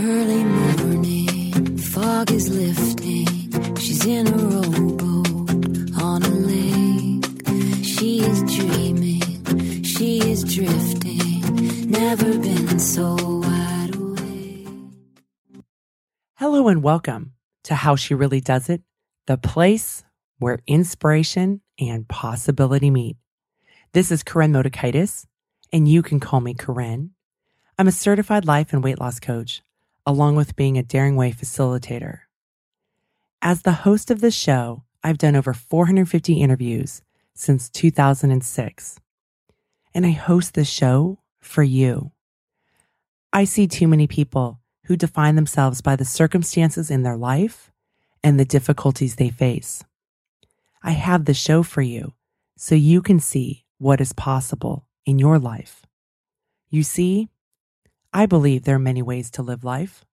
Early morning, fog is lifting. She's in a rowboat on a lake. She is dreaming, she is drifting. Never been so wide awake. Hello and welcome to How She Really Does It, the place where inspiration and possibility meet. This is Karen Motekaitis, and you can call me Karen. I'm a certified life and weight loss coach, along with being a Daring Way facilitator. As the host of this show, I've done over 450 interviews since 2006, and I host this show for you. I see too many people who define themselves by the circumstances in their life and the difficulties they face. I have the show for you so you can see what is possible in your life. You see, I believe there are many ways to live life.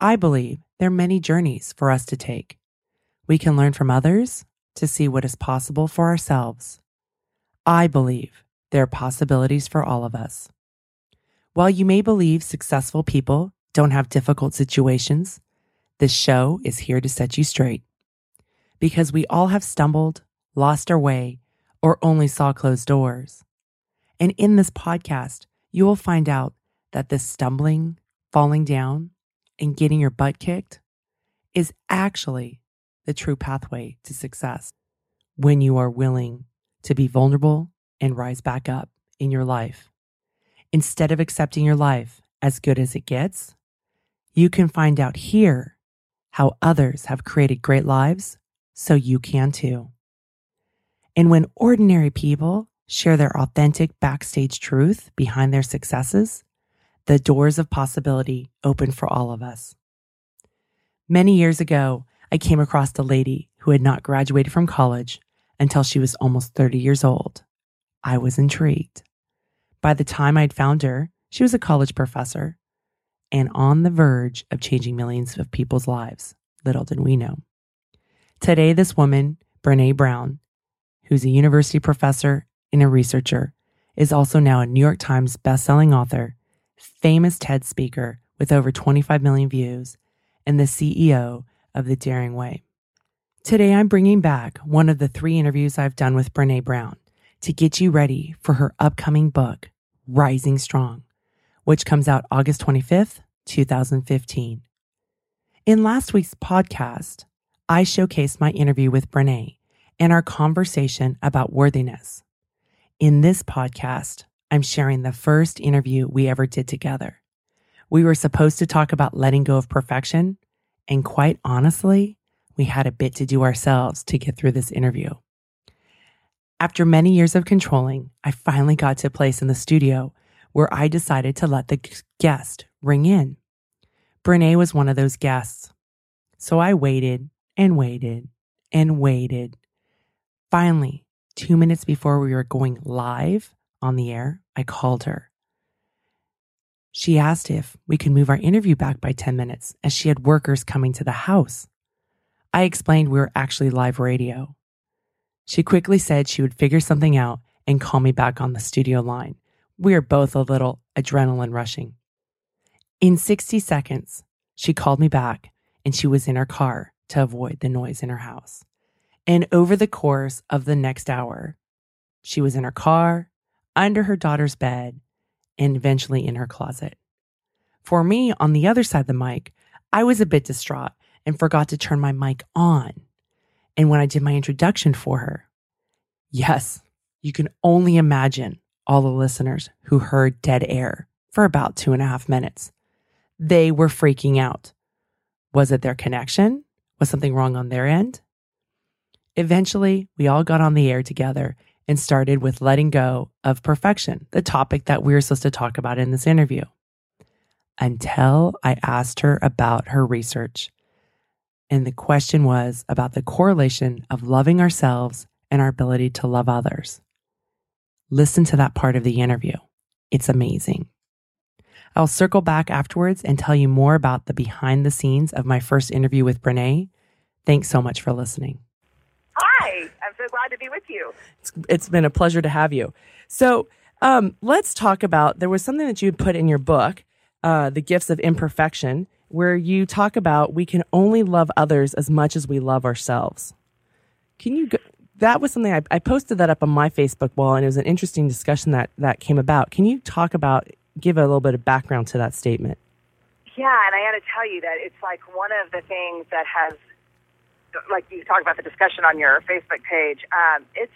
I believe there are many journeys for us to take. We can learn from others to see what is possible for ourselves. I believe there are possibilities for all of us. While you may believe successful people don't have difficult situations, this show is here to set you straight. Because we all have stumbled, lost our way, or only saw closed doors. And in this podcast, you will find out that this stumbling, falling down, and getting your butt kicked is actually the true pathway to success when you are willing to be vulnerable and rise back up in your life. Instead of accepting your life as good as it gets, you can find out here how others have created great lives so you can too. And when ordinary people share their authentic backstage truth behind their successes, the doors of possibility open for all of us. Many years ago, I came across a lady who had not graduated from college until she was almost 30 years old. I was intrigued. By the time I'd found her, she was a college professor and on the verge of changing millions of people's lives. Little did we know. Today, this woman, Brene Brown, who's a university professor and a researcher, is also now a New York Times bestselling author, famous TED speaker with over 25 million views, and the CEO of The Daring Way. Today, I'm bringing back one of the three interviews I've done with Brene Brown to get you ready for her upcoming book, Rising Strong, which comes out August 25th, 2015. In last week's podcast, I showcased my interview with Brene and our conversation about worthiness. In this podcast, I'm sharing the first interview we ever did together. We were supposed to talk about letting go of perfection, and quite honestly, we had a bit to do ourselves to get through this interview. After many years of controlling, I finally got to a place in the studio where I decided to let the guest ring in. Brene was one of those guests. So I waited and waited and waited. Finally, two minutes before we were going live on the air, I called her. She asked if we could move our interview back by 10 minutes as she had workers coming to the house. I explained we were actually live radio. She quickly said she would figure something out and call me back on the studio line. We are both a little adrenaline rushing. In 60 seconds, she called me back and she was in her car to avoid the noise in her house. And over the course of the next hour, she was in her car, under her daughter's bed, and eventually in her closet. For me, on the other side of the mic, I was a bit distraught and forgot to turn my mic on. And when I did my introduction for her, yes, you can only imagine all the listeners who heard dead air for about two and a half minutes. They were freaking out. Was it their connection? Was something wrong on their end? Eventually, we all got on the air together and started with letting go of perfection, the topic that we're supposed to talk about in this interview. Until I asked her about her research. And the question was about the correlation of loving ourselves and our ability to love others. Listen to that part of the interview. It's amazing. I'll circle back afterwards and tell you more about the behind the scenes of my first interview with Brene. Thanks so much for listening. Hi, I'm so glad to be with you. It's, it's been a pleasure to have you. So, um, let's talk about there was something that you put in your book uh, The Gifts of Imperfection, where you talk about we can only love others as much as we love ourselves. Can you, go, that was something I, I posted that up on my Facebook wall, and it was an interesting discussion that, that came about. Can you talk about, give a little bit of background to that statement? Yeah, and I got to tell you that it's like one of the things that has, like you talk about the discussion on your Facebook page. Um, it's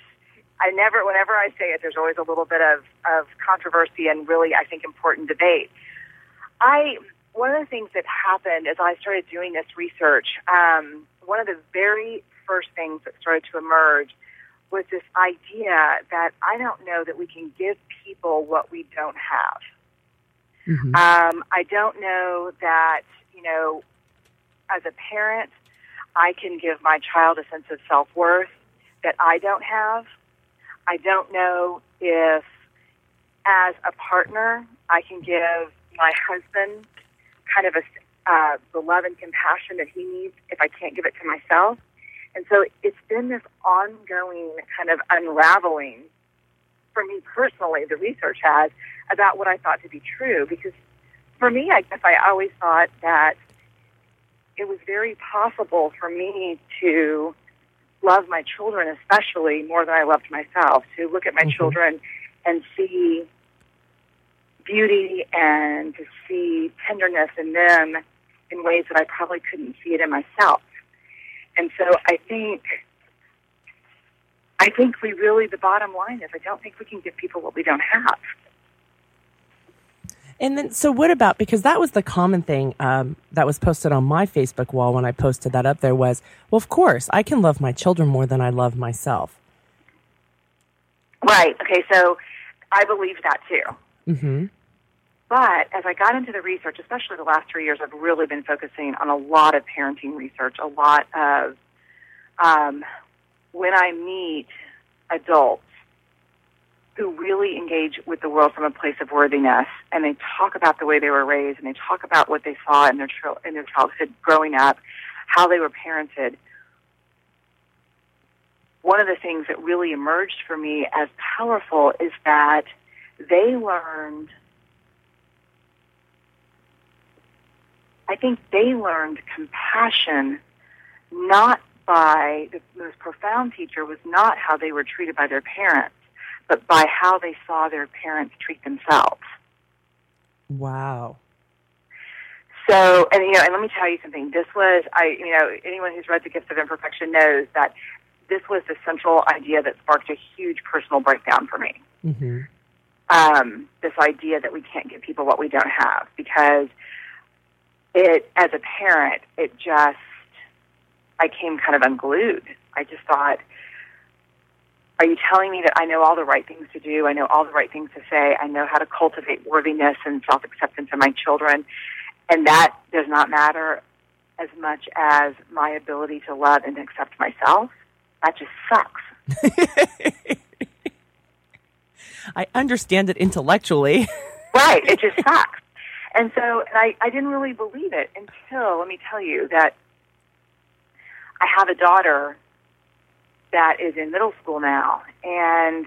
I never, whenever I say it, there's always a little bit of of controversy and really, I think, important debate. I one of the things that happened as I started doing this research, um, one of the very first things that started to emerge was this idea that I don't know that we can give people what we don't have. Mm-hmm. Um, I don't know that, you know, as a parent, I can give my child a sense of self worth that I don't have. I don't know if, as a partner, I can give my husband kind of a uh, the love and compassion that he needs if I can't give it to myself. And so it's been this ongoing kind of unraveling for me personally, the research has, about what I thought to be true. Because for me, I guess I always thought that it was very possible for me to love my children, especially more than I loved myself, to look at my mm-hmm. children and see beauty and to see tenderness in them in ways that I probably couldn't see it in myself. And so I think I think we really the bottom line is I don't think we can give people what we don't have. And then, so what about because that was the common thing um, that was posted on my Facebook wall when I posted that up there was, well, of course, I can love my children more than I love myself. Right. Okay. So I believe that too. Mm-hmm. But as I got into the research, especially the last three years, I've really been focusing on a lot of parenting research, a lot of um, when I meet adults who really engage with the world from a place of worthiness, and they talk about the way they were raised, and they talk about what they saw in their in their childhood growing up, how they were parented. One of the things that really emerged for me as powerful is that they learned I think they learned compassion not by the most profound teacher was not how they were treated by their parents, but by how they saw their parents treat themselves. Wow. So, and you know, and let me tell you something. This was, I, you know, anyone who's read The Gift of Imperfection knows that this was the central idea that sparked a huge personal breakdown for me. Mm-hmm. Um, this idea that we can't give people what we don't have because it, as a parent, it just, I came kind of unglued. I just thought, are you telling me that I know all the right things to do? I know all the right things to say. I know how to cultivate worthiness and self acceptance in my children. And that does not matter as much as my ability to love and accept myself. That just sucks. I understand it intellectually. right. It just sucks. And so and I, I didn't really believe it until, let me tell you, that I have a daughter that is in middle school now. And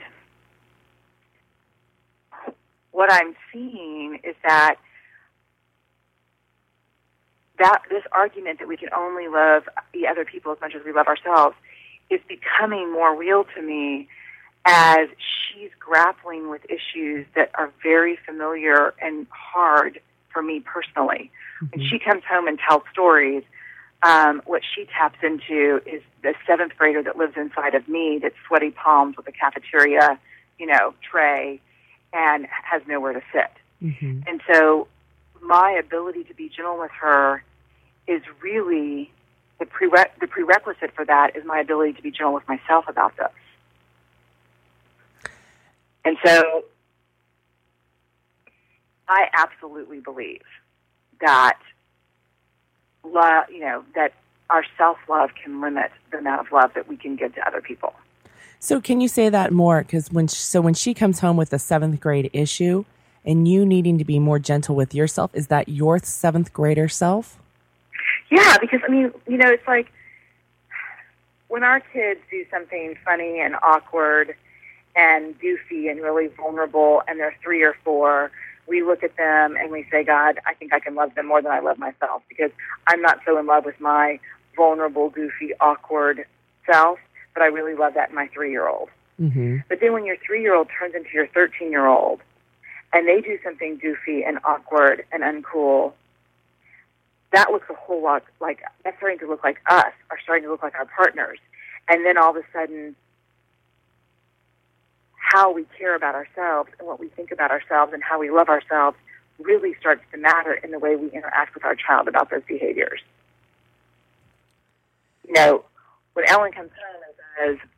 what I'm seeing is that that this argument that we can only love the other people as much as we love ourselves is becoming more real to me as she's grappling with issues that are very familiar and hard for me personally. Mm-hmm. When she comes home and tells stories, um, what she taps into is the seventh grader that lives inside of me that's sweaty palms with a cafeteria, you know, tray and has nowhere to sit. Mm-hmm. And so my ability to be gentle with her is really the, prere- the prerequisite for that is my ability to be gentle with myself about this. And so I absolutely believe that love, you know, that our self love can limit the amount of love that we can give to other people. So, can you say that more? Because when so when she comes home with a seventh grade issue, and you needing to be more gentle with yourself, is that your seventh grader self? Yeah, because I mean, you know, it's like when our kids do something funny and awkward and goofy and really vulnerable, and they're three or four we look at them and we say, God, I think I can love them more than I love myself because I'm not so in love with my vulnerable, goofy, awkward self, but I really love that in my three year old. Mm-hmm. But then when your three year old turns into your 13 year old and they do something goofy and awkward and uncool, that looks a whole lot like that's starting to look like us, are starting to look like our partners. And then all of a sudden, how we care about ourselves and what we think about ourselves and how we love ourselves really starts to matter in the way we interact with our child about those behaviors. You know, when Ellen comes home and says,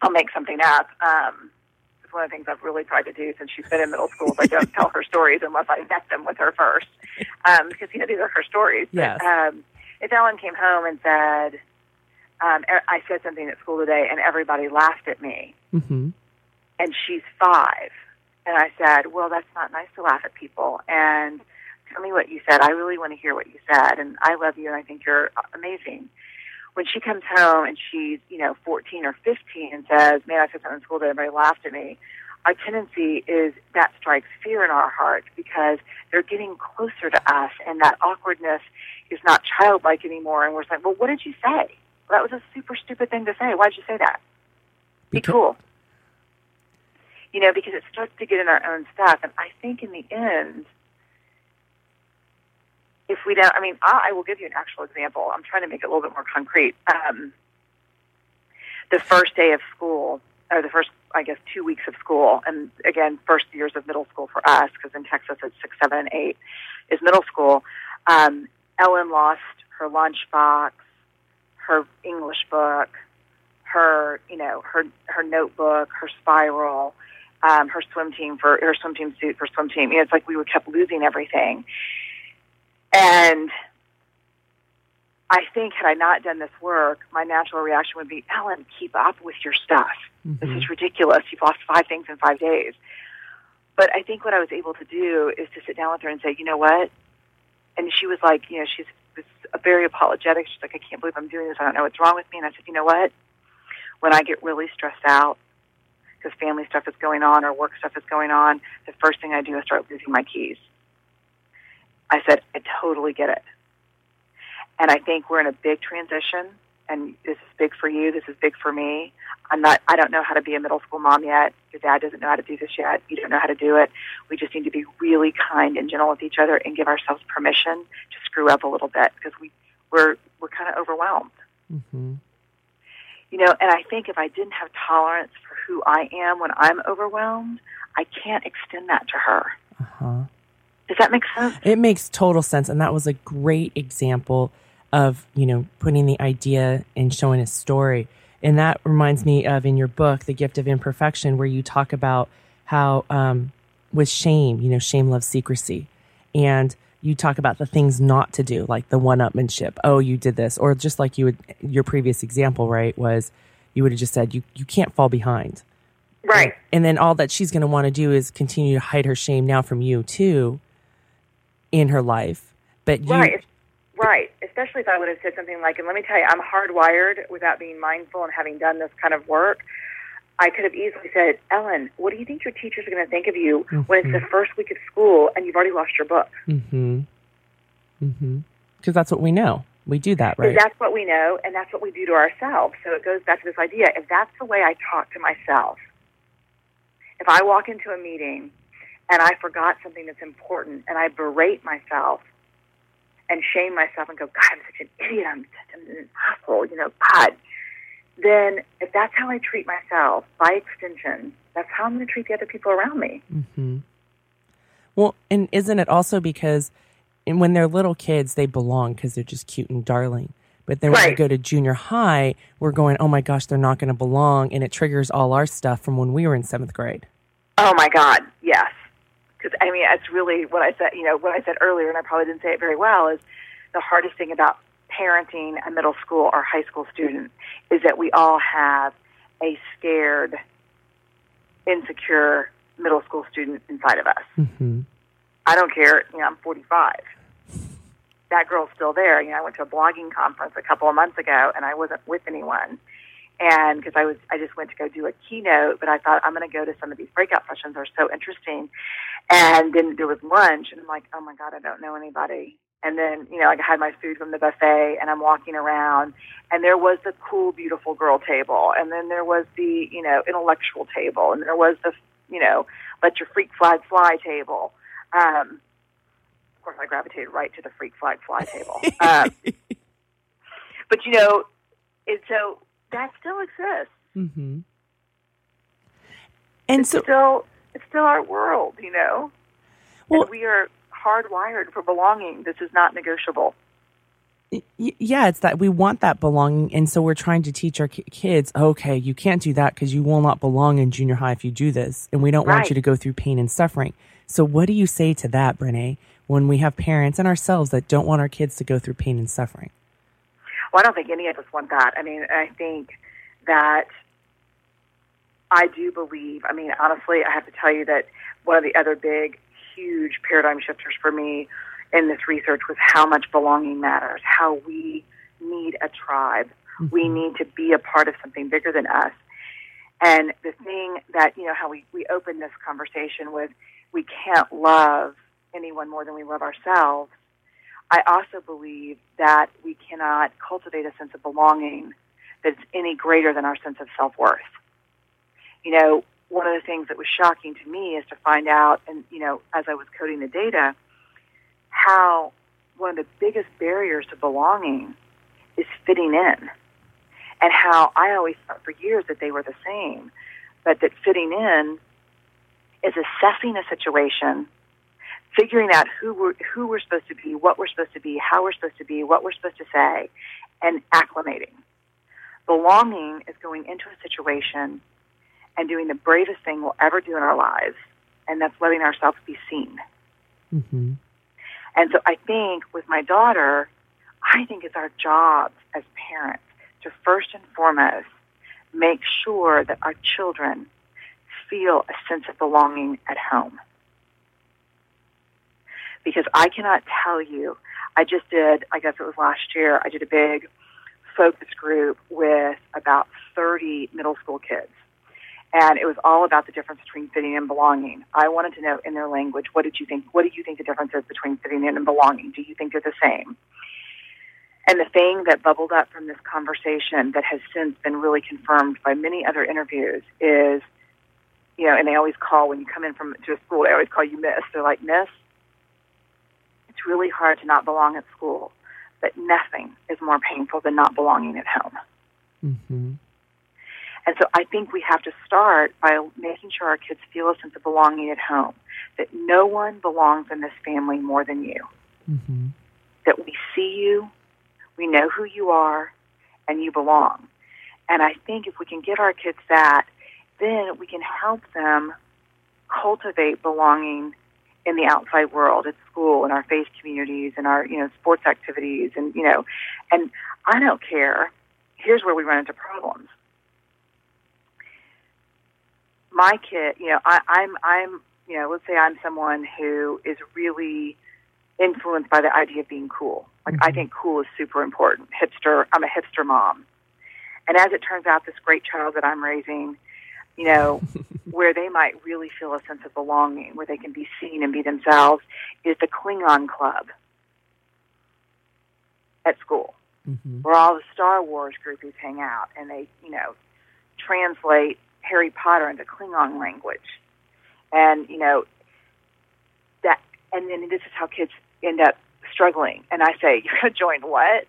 I'll make something up, um, it's one of the things I've really tried to do since she's been in middle school. Is I don't tell her stories unless I vet them with her first, um, because you know these are her stories. Yes. But, um, if Ellen came home and said, um, I said something at school today and everybody laughed at me, Mm-hmm. And she's five. And I said, Well, that's not nice to laugh at people. And tell me what you said. I really want to hear what you said. And I love you and I think you're amazing. When she comes home and she's, you know, 14 or 15 and says, Man, I said something in school that everybody laughed at me, our tendency is that strikes fear in our heart because they're getting closer to us and that awkwardness is not childlike anymore. And we're saying, Well, what did you say? Well, that was a super stupid thing to say. Why'd you say that? Be Because- cool you know, because it starts to get in our own stuff. And I think in the end, if we don't, I mean, I, I will give you an actual example. I'm trying to make it a little bit more concrete. Um, the first day of school, or the first, I guess, two weeks of school, and again, first years of middle school for us, because in Texas it's six, seven, and eight, is middle school. Um, Ellen lost her lunchbox, her English book, her, you know, her her notebook, her spiral, um, her swim team for her swim team suit for swim team. You know, it's like we were kept losing everything. And I think had I not done this work, my natural reaction would be, Ellen, keep up with your stuff. This Mhm. is ridiculous. You've lost five things in five days. But I think what I was able to do is to sit down with her and say, you know what? And she was like, you know, she's was very apologetic. She's like, I can't believe I'm doing this. I don't know what's wrong with me. And I said, you know what? When I get really stressed out because family stuff is going on or work stuff is going on, the first thing I do is start losing my keys. I said, I totally get it. And I think we're in a big transition and this is big for you, this is big for me. I'm not I don't know how to be a middle school mom yet. Your dad doesn't know how to do this yet. You don't know how to do it. We just need to be really kind and gentle with each other and give ourselves permission to screw up a little bit because we we're we're kind of overwhelmed. Mm-hmm. You know, and I think if I didn't have tolerance for who I am when I'm overwhelmed, I can't extend that to her. Uh-huh. Does that make sense? It makes total sense. And that was a great example of, you know, putting the idea and showing a story. And that reminds me of in your book, The Gift of Imperfection, where you talk about how um, with shame, you know, shame loves secrecy. And you talk about the things not to do, like the one upmanship. Oh, you did this. Or just like you would, your previous example, right, was you would have just said, you, you can't fall behind. Right. And then all that she's going to want to do is continue to hide her shame now from you too in her life. But you, Right. Right. Especially if I would have said something like, and let me tell you, I'm hardwired without being mindful and having done this kind of work. I could have easily said, Ellen, what do you think your teachers are going to think of you when it's the first week of school and you've already lost your book? Mm-hmm. Mm-hmm. Because that's what we know. We do that, right? that's what we know and that's what we do to ourselves. So it goes back to this idea. If that's the way I talk to myself, if I walk into a meeting and I forgot something that's important and I berate myself and shame myself and go, God, I'm such an idiot. I'm such an asshole. You know, God. Then if that's how I treat myself, by extension, that's how I'm going to treat the other people around me. mm-hmm. Well, and isn't it also because when they're little kids, they belong because they're just cute and darling. But then when they Right. go to junior high, we're going, oh my gosh, they're not going to belong. And it triggers all our stuff from when we were in seventh grade. Oh my God, yes. Because I mean, it's really what I said. You know, what I said earlier, and I probably didn't say it very well. Is the hardest thing about parenting a middle school or high school student is that we all have a scared, insecure middle school student inside of us. Mm-hmm. I don't care. You know, I'm 45. That girl's still there. You know, I went to a blogging conference a couple of months ago, and I wasn't with anyone. and because I was I just went to go do a keynote, but I thought I'm going to go to some of these breakout sessions. They're so interesting. And then there was lunch, and I'm like, oh my god, I don't know anybody. And then you know, like I had my food from the buffet, and I'm walking around, and there was the cool, beautiful girl table, and then there was the you know intellectual table, and there was the you know let your freak flag fly table. Um, of course, I gravitated right to the freak flag fly table. Um, but you know, and so that still exists. Mm-hmm. And it's so, still it's still our world, you know. Well- and we are hardwired for belonging. This is not negotiable. yeah, it's that we want that belonging, and so we're trying to teach our kids, okay, you can't do that because you will not belong in junior high if you do this, and we don't want you to go through pain and suffering. So, what do you say to that, Brene, when we have parents and ourselves that don't want our kids to go through pain and suffering? Well, I don't think any of us want that. I mean, I think that I do believe. I mean, honestly, I have to tell you that one of the other big, huge paradigm shifters for me in this research was how much belonging matters, how we need a tribe. Mm-hmm. We need to be a part of something bigger than us. And the thing that, you know, how we, we open this conversation with we can't love anyone more than we love ourselves. I also believe that we cannot cultivate a sense of belonging that's any greater than our sense of self worth. You know, one of the things that was shocking to me is to find out, and, you know, as I was coding the data, how one of the biggest barriers to belonging is fitting in. And how I always thought for years that they were the same, but that fitting in is assessing a situation figuring out who we're who we're supposed to be, what we're supposed to be, how we're supposed to be, what we're supposed to say, and acclimating. Belonging is going into a situation and doing the bravest thing we'll ever do in our lives, and that's letting ourselves be seen. Mm-hmm. And so I think with my daughter, I think it's our job as parents to first and foremost make sure that our children feel a sense of belonging at home because I cannot tell you. I just did, I guess it was last year, I did a big focus group with about 30 middle school kids. And it was all about the difference between fitting in and belonging. I wanted to know in their language, what did you think? What do you think the difference is between fitting in and belonging? Do you think they're the same? And the thing that bubbled up from this conversation that has since been really confirmed by many other interviews is, you know, and they always call when you come in from to a school, they always call you Miss. They're like, Miss, it's really hard to not belong at school, but nothing is more painful than not belonging at home. Mm-hmm. And so I think we have to start by making sure our kids feel a sense of belonging at home, that no one belongs in this family more than you, Mm-hmm. that we see you, we know who you are, and you belong. And I think if we can get our kids that, then we can help them cultivate belonging in the outside world, at school, in our faith communities, in our you know sports activities, and you know, and I don't care. Here's where we run into problems. My kid, you know, I, I'm I'm you know, let's say I'm someone who is really influenced by the idea of being cool. Like I Mhm. think cool is super important. Hipster. I'm a hipster mom, and as it turns out, this great child that I'm raising, you know, where they might really feel a sense of belonging, where they can be seen and be themselves, is the Klingon Club at school, Mm-hmm. where all the Star Wars groupies hang out, and they, you know, translate Harry Potter into Klingon language, and you know that, and then this is how kids end up struggling. And I say, you're going to join what?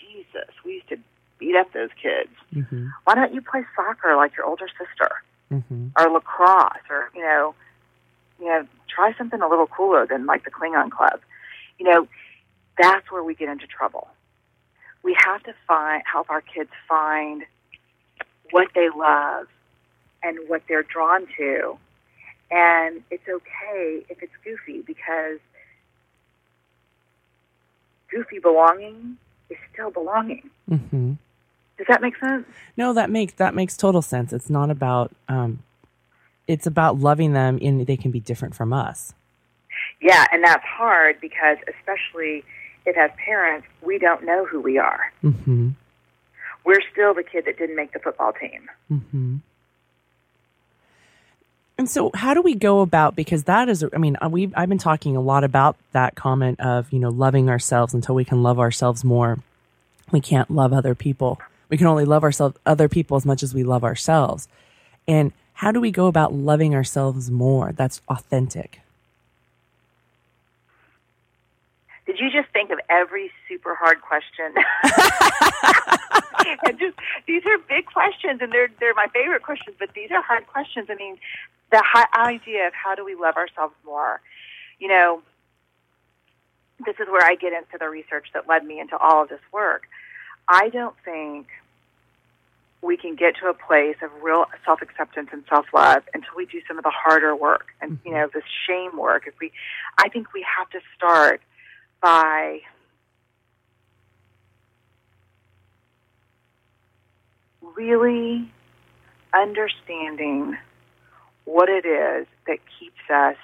Jesus, we used to beat up those kids. Mm-hmm. Why don't you play soccer like your older sister? Mm-hmm. or lacrosse or you know you know try something a little cooler than like the Klingon Club. You know that's where we get into trouble. We have to find help our kids find what they love and what they're drawn to. And it's okay if it's goofy because goofy belonging is still belonging. Mm-hmm. Does that make sense? No, that makes that makes total sense. It's not about um, it's about loving them, and they can be different from us. Yeah, and that's hard because especially if as parents we don't know who we are. Mm-hmm. we're still the kid that didn't make the football team. Mm-hmm. And so, how do we go about? Because that is, I mean, uh, we I've been talking a lot about that comment of you know loving ourselves until we can love ourselves more. We can't love other people. We can only love ourselves, other people, as much as we love ourselves. And how do we go about loving ourselves more? That's authentic. Did you just every super hard question? and just these are big questions, and they're they're my favorite questions. But these are hard questions. I mean, the idea of how do we love ourselves more? You know, this is where I get into the research that led me into all of this work. I don't think we can get to a place of real self acceptance and self love until we do some of the harder work and you mm-hmm. know this shame work. If we, I think we have to start by really understanding what it is that keeps us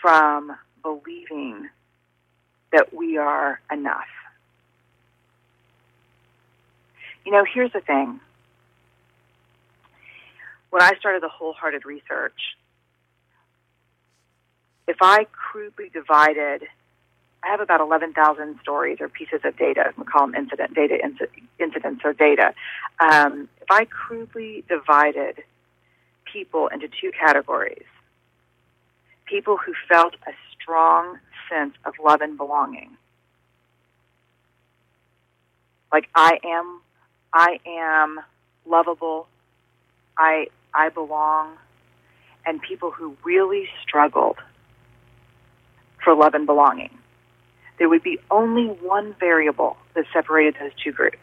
from believing that we are enough. You know, here's the thing. When I started the wholehearted research, if I crudely divided, I have about 11,000 stories or pieces of data. We call them incident data, incidents or data. Um, if I crudely divided people into two categories, people who felt a strong sense of love and belonging, like I am, I am lovable, I I belong, and people who really struggled for love and belonging. There would be only one variable that separated those two groups.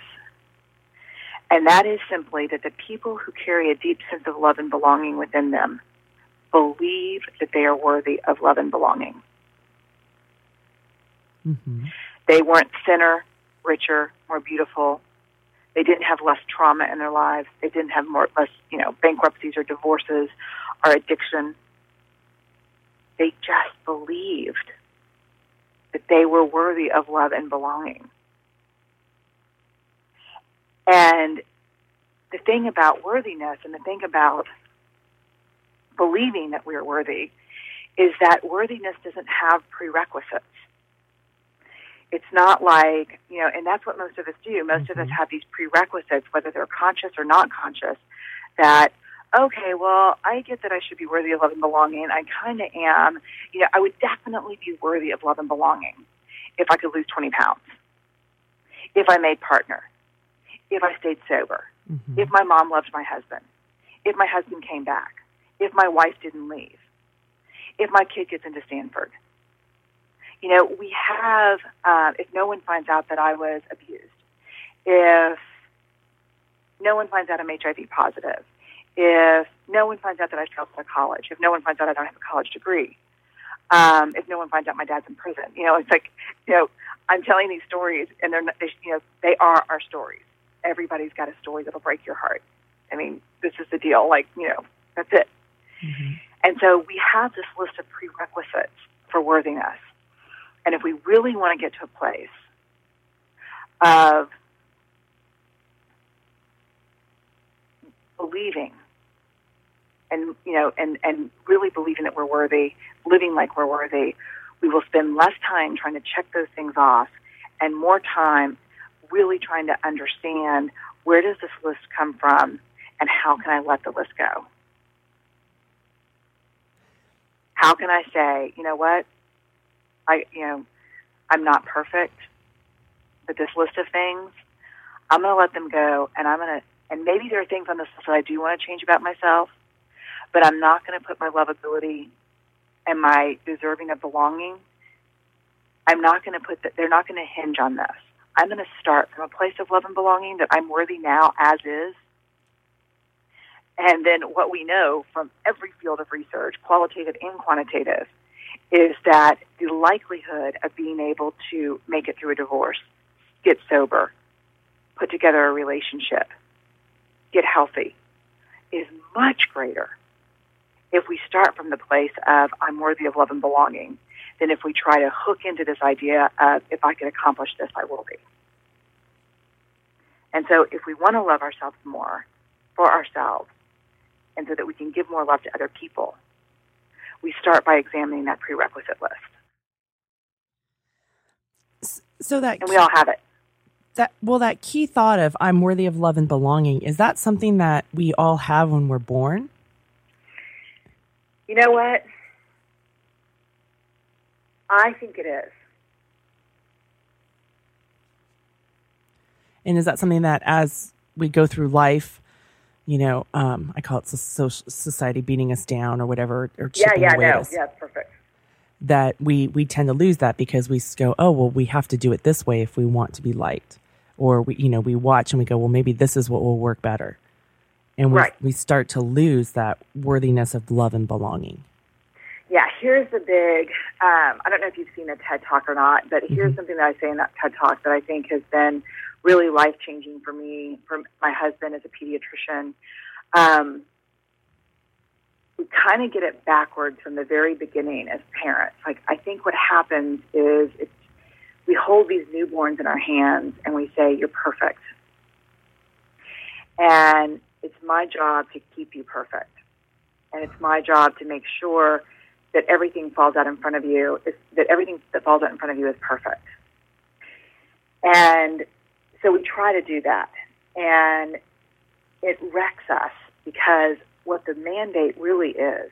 And that is simply that the people who carry a deep sense of love and belonging within them believe that they are worthy of love and belonging. Mm-hmm. They weren't thinner, richer, more beautiful. They didn't have less trauma in their lives. They didn't have more less, you know, bankruptcies or divorces or addiction. They just believed that they were worthy of love and belonging. And the thing about worthiness and the thing about believing that we're worthy is that worthiness doesn't have prerequisites. It's not like, you know, and that's what most of us do. Most mm-hmm. of us mm-hmm. have these prerequisites, whether they're conscious or not conscious, that okay, well, I get that I should be worthy of love and belonging. I kind of am. You know, I would definitely be worthy of love and belonging if I could lose 20 pounds, if I made partner, if I stayed sober, mm-hmm. if my mom loved my husband, if my husband came back, if my wife didn't leave, if my kid gets into Stanford. You know, we have, uh, if no one finds out that I was abused, if no one finds out I'm HIV positive, if no one finds out that I failed of college, if no one finds out I don't have a college degree, um, if no one finds out my dad's in prison, you know, it's like, you know, I'm telling these stories, and they're, not, they, you know, they are our stories. Everybody's got a story that'll break your heart. I mean, this is the deal. Like, you know, that's it. Mm-hmm. And so we have this list of prerequisites for worthiness. And if we really want to get to a place of believing and you know and and really believing that we're worthy, living like we're worthy, we will spend less time trying to check those things off and more time really trying to understand where does this list come from and how can I let the list go? How can I say, you know what? I you know, I'm not perfect, but this list of things, I'm going to let them go and I'm going to and maybe there are things on this list that I do want to change about myself, but I'm not going to put my lovability and my deserving of belonging. I'm not going to put that. They're not going to hinge on this. I'm going to start from a place of love and belonging that I'm worthy now as is. And then what we know from every field of research, qualitative and quantitative, is that the likelihood of being able to make it through a divorce, get sober, put together a relationship, get healthy, is much greater if we start from the place of I'm worthy of love and belonging than if we try to hook into this idea of if I can accomplish this, I will be. And so if we want to love ourselves more for ourselves, and so that we can give more love to other people, we start by examining that prerequisite list. So that and we all have it. That well, that key thought of "I'm worthy of love and belonging" is that something that we all have when we're born? You know what? I think it is. And is that something that as we go through life, you know, um, I call it society beating us down or whatever, or yeah, yeah, away no, us, yeah, perfect. That we we tend to lose that because we go, oh well, we have to do it this way if we want to be liked, or we you know we watch and we go, well maybe this is what will work better, and we right. we start to lose that worthiness of love and belonging. Yeah, here's the big. Um, I don't know if you've seen a TED talk or not, but here's Mhm. something that I say in that TED talk that I think has been really life changing for me, for my husband as a pediatrician. Um, we kind of get it backwards from the very beginning as parents. Like, I think what happens is it's, we hold these newborns in our hands and we say, You're perfect. And it's my job to keep you perfect. And it's my job to make sure that everything falls out in front of you, is, that everything that falls out in front of you is perfect. And so we try to do that. And it wrecks us because what the mandate really is,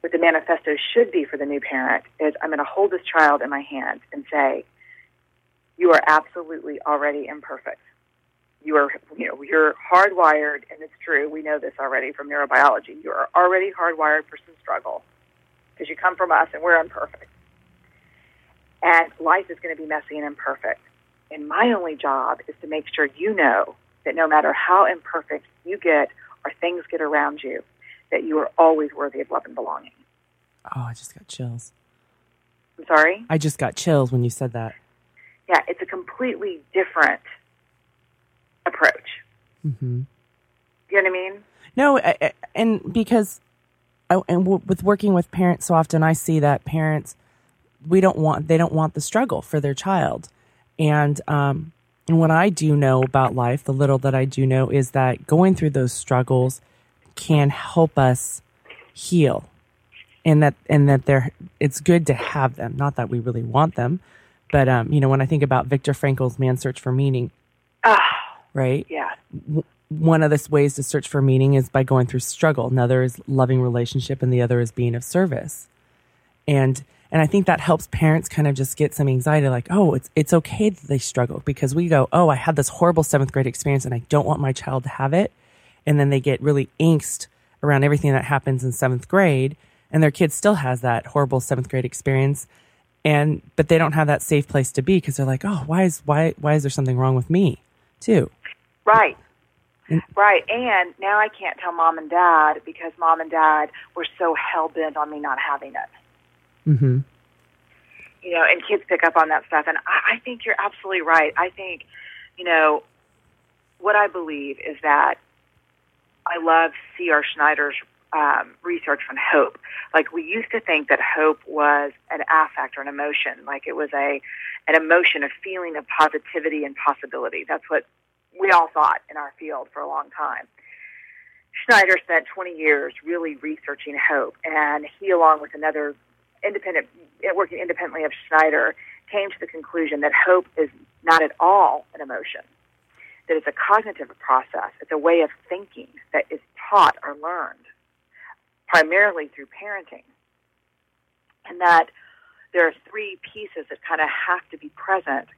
what the manifesto should be for the new parent, is I'm going to hold this child in my hand and say, You are absolutely already imperfect. You are, you know, you're hardwired, and it's true. We know this already from neurobiology. You are already hardwired for some struggle because you come from us and we're imperfect. And life is going to be messy and imperfect. And my only job is to make sure you know that no matter how imperfect you get or things get around you, that you are always worthy of love and belonging. Oh, I just got chills. I'm sorry? I just got chills when you said that. Yeah, it's a completely different approach. Mm-hmm. You know what I mean? No, I, I- and because, I, and w- with working with parents so often, I see that parents, we don't want, they don't want the struggle for their child, and um, and what I do know about life, the little that I do know, is that going through those struggles can help us heal, and that and that they're, it's good to have them. Not that we really want them, but um, you know, when I think about Viktor Frankl's Man's Search for Meaning, Ah, right? yeah. one of the ways to search for meaning is by going through struggle. Another is loving relationship, and the other is being of service. And and I think that helps parents kind of just get some anxiety, like, oh, it's it's okay that they struggle because we go, oh, I had this horrible seventh grade experience, and I don't want my child to have it. And then they get really angst around everything that happens in seventh grade, and their kid still has that horrible seventh grade experience, and but they don't have that safe place to be because they're like, oh, why is why why is there something wrong with me, too? Right. Mm. Right. And now I can't tell mom and dad because mom and dad were so hell bent on me not having it. Mm-hmm. You know, and kids pick up on that stuff. And I, I think you're absolutely right. I think, you know, what I believe is that I love C.R. Snyder's um, research on hope. Like we used to think that hope was an affect or an emotion, like it was a an emotion, a feeling of positivity and possibility. That's what we all thought in our field for a long time. Snyder spent 20 years really researching hope, and he, along with another independent, working independently of Snyder, came to the conclusion that hope is not at all an emotion, that it's a cognitive process, it's a way of thinking that is taught or learned primarily through parenting, and that there are three pieces that kind of have to be present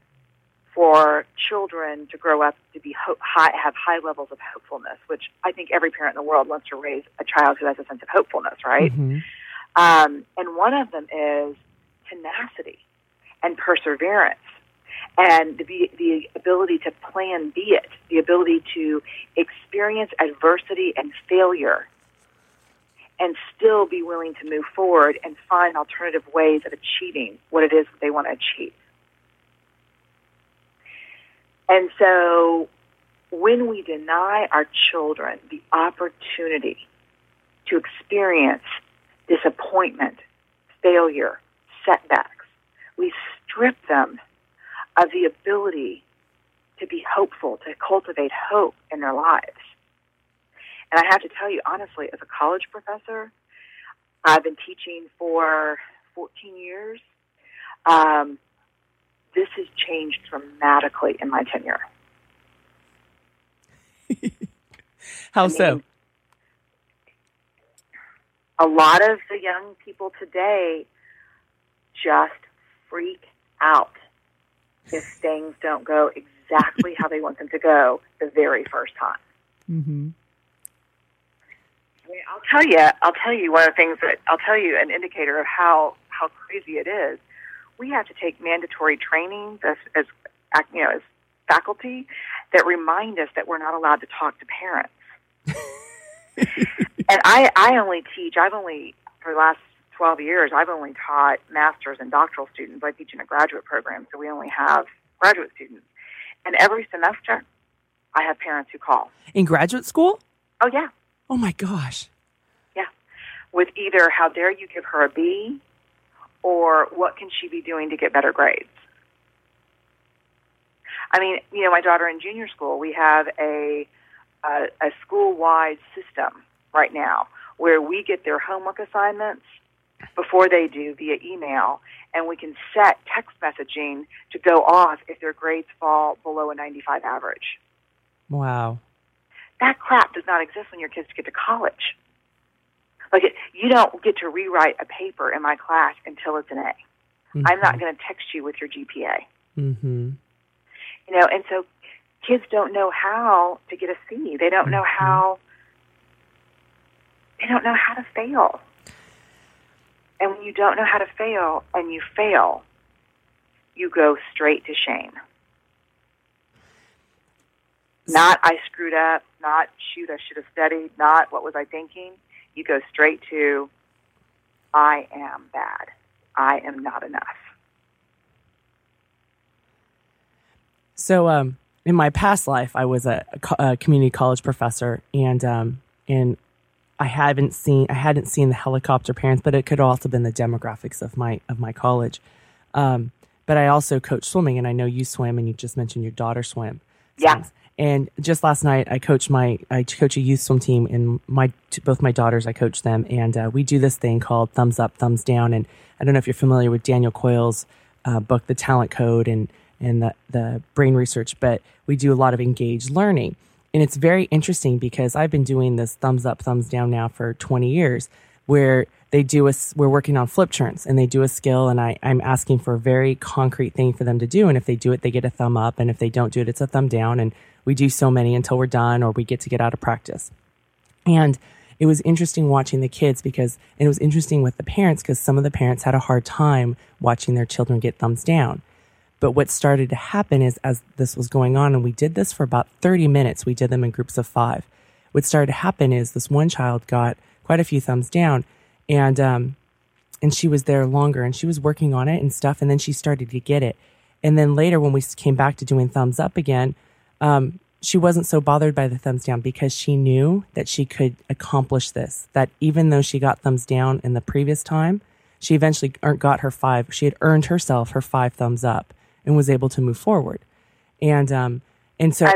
for children to grow up to be ho- high, have high levels of hopefulness, which I think every parent in the world wants to raise a child who has a sense of hopefulness, right? Mm-hmm. Um, and one of them is tenacity and perseverance and the, the ability to plan be it, the ability to experience adversity and failure and still be willing to move forward and find alternative ways of achieving what it is that they want to achieve. And so when we deny our children the opportunity to experience disappointment, failure, setbacks, we strip them of the ability to be hopeful, to cultivate hope in their lives. And I have to tell you, honestly, as a college professor, I've been teaching for 14 years. Um, this has changed dramatically in my tenure. How I mean, so? A lot of the young people today just freak out if things don't go exactly how they want them to go the very first time. Mm-hmm. I'll tell you, I'll tell you one of the things that I'll tell you an indicator of how how crazy it is. We have to take mandatory trainings as as you know as faculty that remind us that we're not allowed to talk to parents. and I I only teach. I've only for the last 12 years, I've only taught master's and doctoral students. I teach in a graduate program, so we only have graduate students. And every semester, I have parents who call. In graduate school? Oh, yeah. Oh, my gosh. Yeah. With either how dare you give her a B or what can she be doing to get better grades? I mean, you know, my daughter in junior school, we have a, a, a school wide system right now where we get their homework assignments before they do via email, and we can set text messaging to go off if their grades fall below a 95 average. Wow. That crap does not exist when your kids get to college. Like, it, you don't get to rewrite a paper in my class until it's an A. Mm-hmm. I'm not going to text you with your GPA. Mm-hmm. You know, and so kids don't know how to get a C. They don't know mm-hmm. how. They don't know how to fail. And when you don't know how to fail and you fail, you go straight to shame. Not I screwed up, not shoot, I should have studied, not what was I thinking. You go straight to I am bad. I am not enough. So, um, in my past life, I was a, a community college professor, and um, and I haven't seen I hadn't seen the helicopter parents, but it could also been the demographics of my of my college. Um, but I also coach swimming, and I know you swim, and you just mentioned your daughter swim. Yeah. And just last night, I coached my I coach a youth swim team, and my both my daughters I coach them, and uh, we do this thing called thumbs up, thumbs down. And I don't know if you're familiar with Daniel Coyle's uh, book, The Talent Code, and and the the brain research, but we do a lot of engaged learning. And it's very interesting because I've been doing this thumbs up, thumbs down now for 20 years where they do a, we're working on flip charts and they do a skill and I, I'm asking for a very concrete thing for them to do. And if they do it, they get a thumb up. And if they don't do it, it's a thumb down. And we do so many until we're done or we get to get out of practice. And it was interesting watching the kids because, and it was interesting with the parents because some of the parents had a hard time watching their children get thumbs down. But what started to happen is as this was going on, and we did this for about 30 minutes, we did them in groups of five. What started to happen is this one child got quite a few thumbs down and, um, and she was there longer and she was working on it and stuff. And then she started to get it. And then later, when we came back to doing thumbs up again, um, she wasn't so bothered by the thumbs down because she knew that she could accomplish this. That even though she got thumbs down in the previous time, she eventually got her five. She had earned herself her five thumbs up and was able to move forward. And um, and so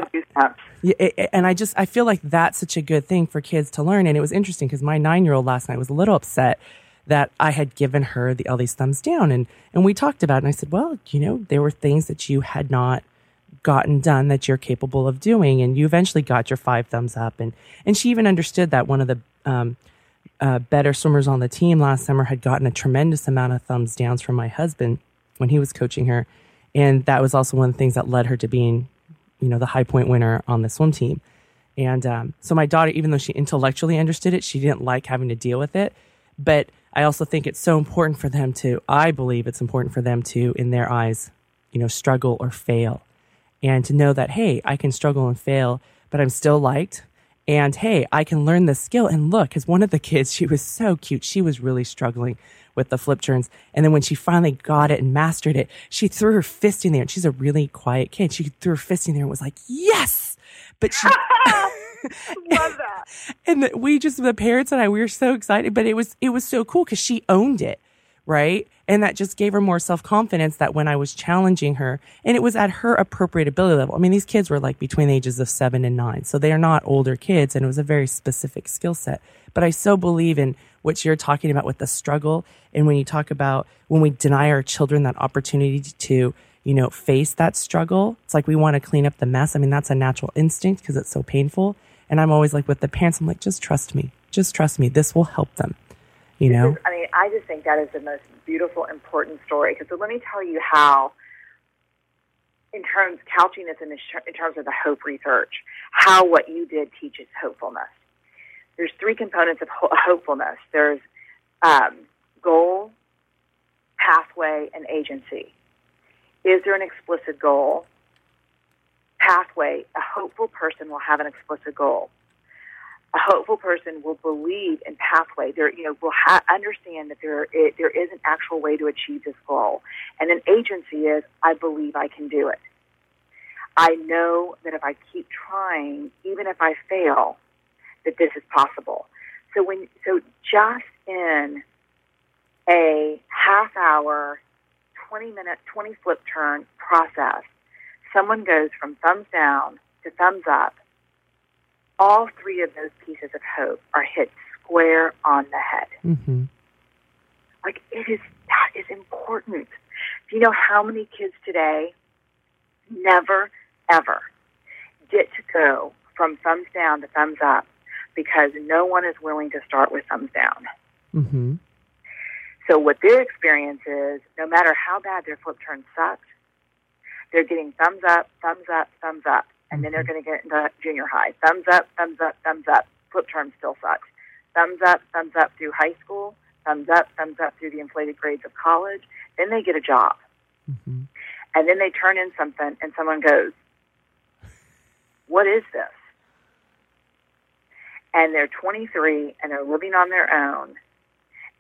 yeah, and I just I feel like that's such a good thing for kids to learn. And it was interesting because my nine year old last night was a little upset that I had given her the all these thumbs down, and and we talked about it. And I said, well, you know, there were things that you had not gotten done that you're capable of doing, and you eventually got your five thumbs up. And and she even understood that one of the um, uh, better swimmers on the team last summer had gotten a tremendous amount of thumbs downs from my husband when he was coaching her and that was also one of the things that led her to being, you know, the high point winner on the swim team. And um, so my daughter, even though she intellectually understood it, she didn't like having to deal with it. But I also think it's so important for them to, I believe it's important for them to, in their eyes, you know, struggle or fail. And to know that, hey, I can struggle and fail, but I'm still liked. And hey, I can learn this skill. And look, because one of the kids, she was so cute. She was really struggling with the flip turns. And then when she finally got it and mastered it, she threw her fist in there. And she's a really quiet kid. She threw her fist in there and was like, yes. But she. Love that. and the, we just, the parents and I, we were so excited, but it was, it was so cool because she owned it. Right? And that just gave her more self confidence that when I was challenging her, and it was at her appropriate ability level. I mean, these kids were like between the ages of seven and nine, so they are not older kids, and it was a very specific skill set. But I so believe in what you're talking about with the struggle. And when you talk about when we deny our children that opportunity to, you know, face that struggle, it's like we want to clean up the mess. I mean, that's a natural instinct because it's so painful. And I'm always like with the parents, I'm like, just trust me. Just trust me. This will help them. You know? I mean, I just think that is the most beautiful, important story. Because so let me tell you how, in terms couching this in, the, in terms of the hope research, how what you did teaches hopefulness there's three components of ho- hopefulness. There's um, goal, pathway, and agency. Is there an explicit goal? Pathway. A hopeful person will have an explicit goal. A hopeful person will believe in pathway. There, you know, will ha- understand that there it, there is an actual way to achieve this goal. And an agency is, I believe I can do it. I know that if I keep trying, even if I fail, that this is possible. So when so just in a half hour, 20 minute, 20 flip turn process, someone goes from thumbs down to thumbs up. All three of those pieces of hope are hit square on the head. Mm-hmm. Like it is that is important. Do you know how many kids today never ever get to go from thumbs down to thumbs up because no one is willing to start with thumbs down. Mm-hmm. So what their experience is, no matter how bad their flip turn sucks, they're getting thumbs up, thumbs up, thumbs up, and then they're Mm-hmm. going to get into junior high. Thumbs up, thumbs up, thumbs up. Flip turn still sucks. Thumbs up, thumbs up through high school. Thumbs up, thumbs up through the inflated grades of college. Then they get a job, Mm-hmm. and then they turn in something, and someone goes, "What is this?" and they're 23 and they're living on their own,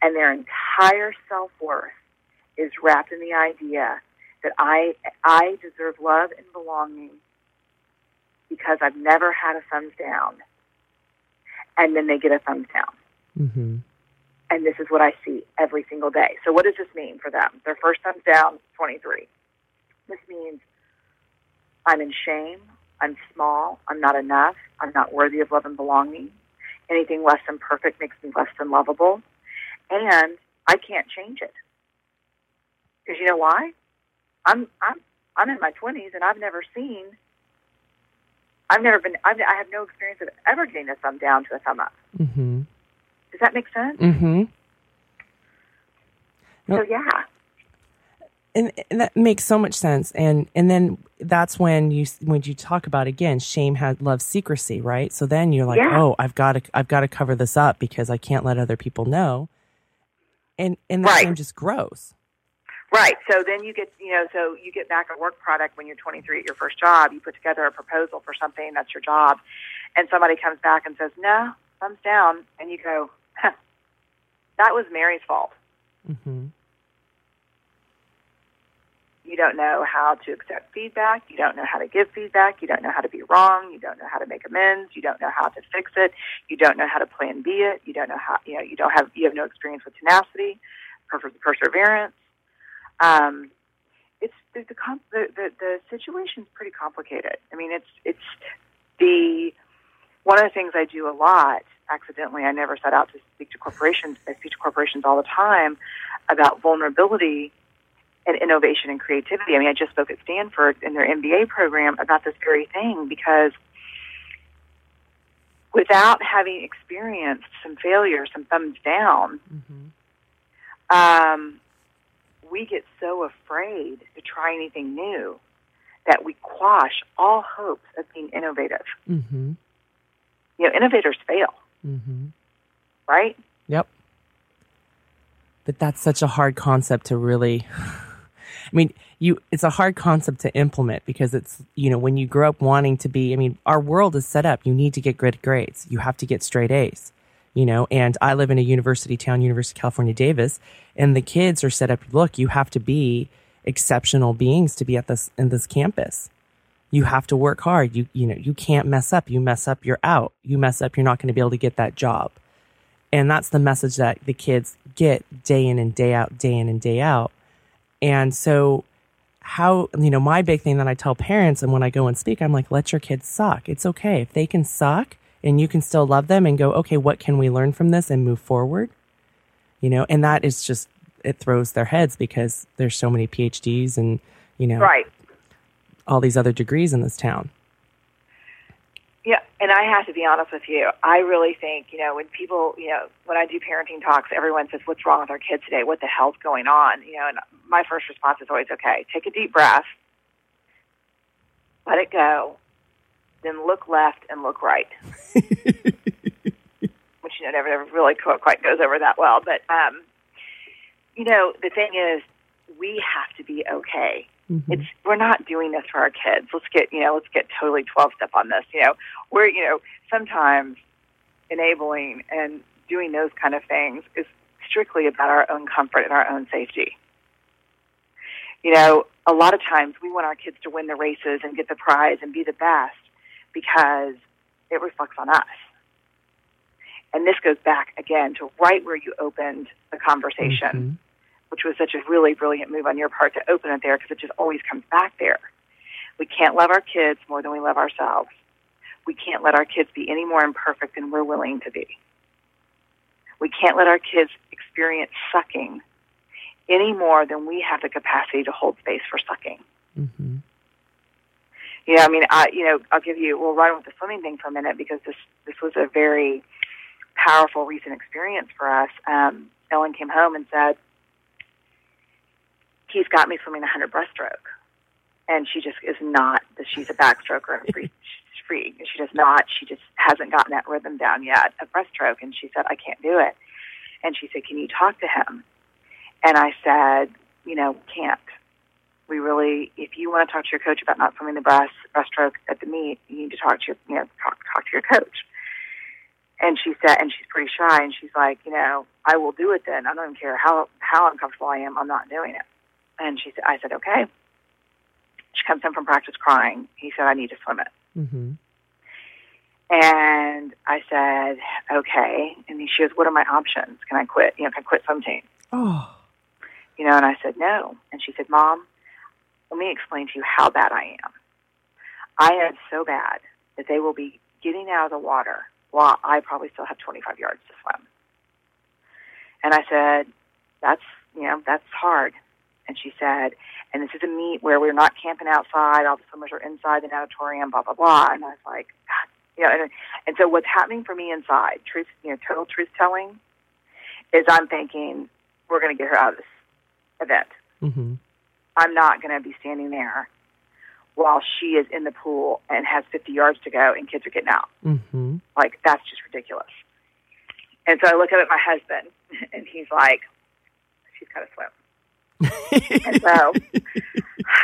and their entire self worth is wrapped in the idea that I I deserve love and belonging because I've never had a thumbs down, and then they get a thumbs down. Mm-hmm. And this is what I see every single day. So, what does this mean for them? Their first thumbs down, 23. This means I'm in shame. I'm small. I'm not enough. I'm not worthy of love and belonging. Anything less than perfect makes me less than lovable. And I can't change it. Because you know why? I'm I'm I'm in my 20s and I've never seen. I've never been. I've, I have no experience of ever getting a thumb down to a thumb up. Mm-hmm. Does that make sense? Mm-hmm. So yeah, and, and that makes so much sense and and then that's when you when you talk about again shame has loves secrecy right so then you're like Yeah. oh i've got to i've got to cover this up because i can't let other people know and and the Right. shame just grows Right. So then you get, you know, so you get back a work product when you're 23 at your first job. You put together a proposal for something that's your job, and somebody comes back and says, "No, thumbs down," and you go, huh, "That was Mary's fault." mm-hmm. You don't know how to accept feedback. You don't know how to give feedback. You don't know how to be wrong. You don't know how to make amends. You don't know how to fix it. You don't know how to plan B it. You don't know how, you know, you don't have, you have no experience with tenacity, perse- perseverance. Um, it's the the, the the situation's pretty complicated. I mean, it's it's the one of the things I do a lot. Accidentally, I never set out to speak to corporations. I speak to corporations all the time about vulnerability and innovation and creativity. I mean, I just spoke at Stanford in their MBA program about this very thing because without having experienced some failure, some thumbs down, Mm-hmm. um, we get so afraid to try anything new that we quash all hopes of being innovative. Mm-hmm. You know, innovators fail, Mm-hmm. right? Yep. But that's such a hard concept to really I mean, you it's a hard concept to implement because it's, you know, when you grow up wanting to be, I mean, our world is set up. You need to get good grades. You have to get straight A's. You know, and I live in a university town, University of California Davis, and the kids are set up, look, you have to be exceptional beings to be at this in this campus. You have to work hard. You you know, you can't mess up. You mess up, you're out. You mess up, you're not going to be able to get that job And that's the message that the kids get day in and day out, day in and day out. And so, how, you know, my big thing that I tell parents and when I go and speak, I'm like, let your kids suck. It's okay. If they can suck and you can still love them and go, okay, what can we learn from this and move forward? You know, and that is just, it throws their heads because there's so many PhDs and, you know, Right. all these other degrees in this town. Yeah, and I have to be honest with you. I really think, you know, when people, you know, when I do parenting talks, everyone says, What's wrong with our kids today? What the hell's going on? You know, and my first response is always, Okay, take a deep breath, let it go, then look left and look right. Which, you know, never, never really quite goes over that well. But, um, you know, the thing is, we have to be okay Mhm. it's we're not doing this for our kids. Let's get you know, let's get totally twelve step on this. You know, we're you know sometimes enabling and doing those kind of things is strictly about our own comfort and our own safety. You know, a lot of times we want our kids to win the races and get the prize and be the best because it reflects on us. And this goes back again to right where you opened the conversation Mhm. which was such a really brilliant move on your part to open it there because it just always comes back there. We can't love our kids more than we love ourselves. We can't let our kids be any more imperfect than we're willing to be. We can't let our kids experience sucking any more than we have the capacity to hold space for sucking. Mhm. Know, I mean, I, you know, I'll give you. We'll run with the swimming thing for a minute because this this was a very powerful recent experience for us. Um, Ellen came home and said, "He's got me swimming a hundred breaststroke," and she just is not. She's a backstroker and free. She's free. She does not. She just hasn't gotten that rhythm down yet of breaststroke, and she said, "I can't do it." And she said, "Can you talk to him?" And I said, "You know, can't." We really, if you want to talk to your coach about not swimming the breast breaststroke at the meet, you need to talk to your, you know, talk talk to your coach. And she said, and she's pretty shy, and she's like, you know, I will do it then. I don't even care how how uncomfortable I am. I'm not doing it. And she said, I said, okay. She comes in from practice crying. He said, I need to swim it. Mhm. And I said, okay. And she goes, what are my options? Can I quit? You know, can I quit swim team? Oh. you know, and I said, no. And she said, Mom, let me explain to you how bad I am. I am so bad that they will be getting out of the water while I probably still have 25 yards to swim. And I said, that's, you know, that's hard. And she said, and this is a meet where we're not camping outside. All the swimmers are inside the auditorium, blah, blah, blah. And I was like, God. You know, and, and so what's happening for me inside, truth, you know, total truth telling, is I'm thinking, we're going to get her out of this event. Mhm. I'm not going to be standing there while she is in the pool and has 50 yards to go and kids are getting out. Mhm. Like, that's just ridiculous. And so I look up at my husband, and he's like, she's got to swim. And so,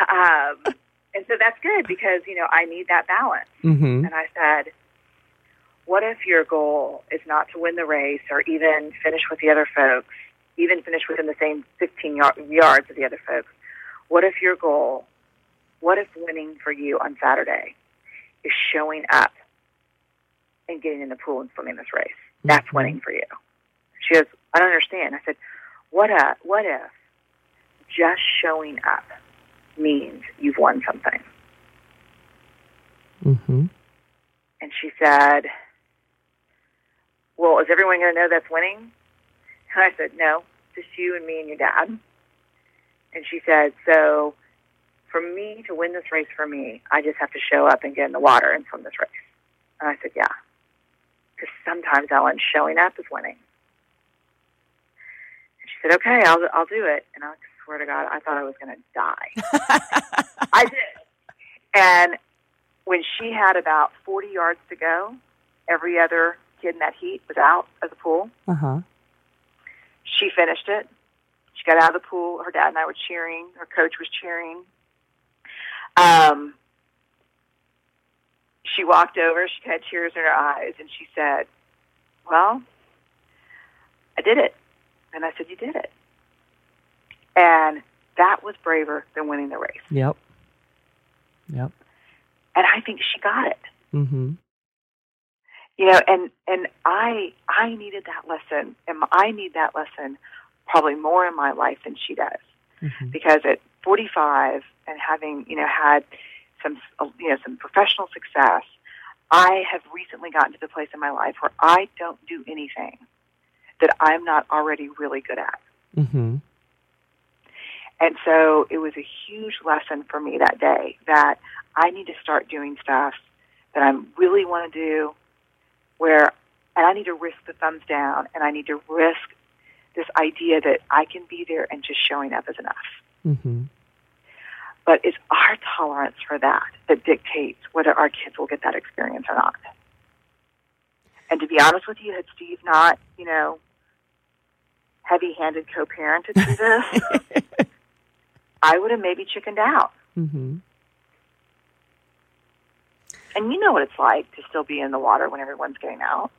um, and so that's good because, you know, I need that balance. Mhm. And I said, what if your goal is not to win the race or even finish with the other folks, even finish within the same 15 yard, yards of the other folks? What if your goal, what if winning for you on Saturday is showing up and getting in the pool and swimming this race? That's Mhm. winning for you. She goes, I don't understand. I said, what, a, what if just showing up means you've won something? Mhm. And she said, Well, is everyone going to know that's winning? And I said, No, just you and me and your dad. And she said, So for me to win this race for me, I just have to show up and get in the water and swim this race. And I said, Yeah. Because sometimes, Ellen, showing up is winning. And she said, Okay, I'll, I'll do it. And I swear to God, I thought I was going to die. I did. And when she had about 40 yards to go, every other kid in that heat was out of the pool. Uh-huh. She finished it. She got out of the pool. Her dad and I were cheering. Her coach was cheering. Um, she walked over. She had tears in her eyes, and she said, "Well, I did it." And I said, "You did it." And that was braver than winning the race. Yep. Yep. And I think she got it. Mhm. You know, and and I I needed that lesson, and I need that lesson probably more in my life than she does, Mm-hmm. because at 45 and having you know had some you know some professional success, I have recently gotten to the place in my life where I don't do anything that I'm not already really good at. Mm-hmm. And so it was a huge lesson for me that day that I need to start doing stuff that I really want to do where and I need to risk the thumbs down and I need to risk this idea that I can be there and just showing up is enough. Mm-hmm. But it's our tolerance for that that dictates whether our kids will get that experience or not. And to be honest with you, had Steve not, you know, heavy handed co parented through this, I would have maybe chickened out. Mm-hmm. And you know what it's like to still be in the water when everyone's getting out.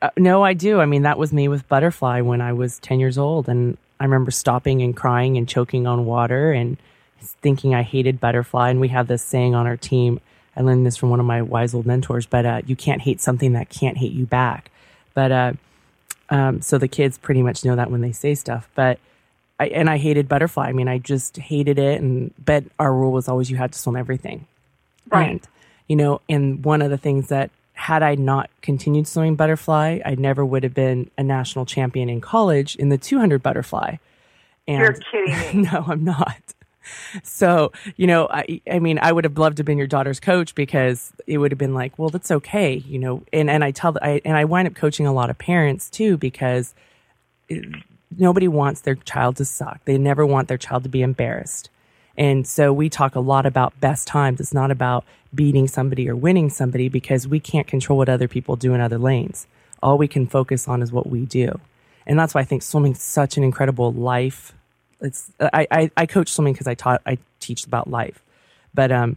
Uh, No, I do. I mean, that was me with Butterfly when I was 10 years old. And I remember stopping and crying and choking on water and thinking I hated Butterfly. And we have this saying on our team. I learned this from one of my wise old mentors, but uh, you can't hate something that can't hate you back. But uh, um, so the kids pretty much know that when they say stuff. But I, and I hated Butterfly. I mean, I just hated it. And but our rule was always you had to swim everything. Right. And, you know, and one of the things that had I not continued swimming butterfly, I never would have been a national champion in college in the 200 butterfly. And You're kidding me. no, I'm not. So, you know, I, I mean, I would have loved to have been your daughter's coach because it would have been like, well, that's okay, you know. And and I tell, I and I wind up coaching a lot of parents too because it, nobody wants their child to suck. They never want their child to be embarrassed. And so we talk a lot about best times. It's not about beating somebody or winning somebody because we can't control what other people do in other lanes. All we can focus on is what we do. And that's why I think swimming's such an incredible life. It's I, I, I coach swimming because I taught I teach about life. But um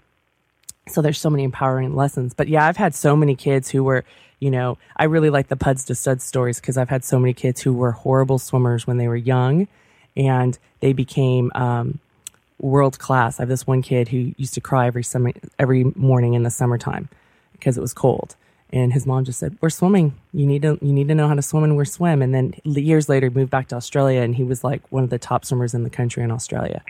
so there's so many empowering lessons. But yeah, I've had so many kids who were, you know, I really like the puds to studs stories because I've had so many kids who were horrible swimmers when they were young and they became um world class. I have this one kid who used to cry every summer, every morning in the summertime because it was cold. And his mom just said, "We're swimming. You need to you need to know how to swim, and we're swim." And then years later, moved back to Australia, and he was like one of the top swimmers in the country in Australia.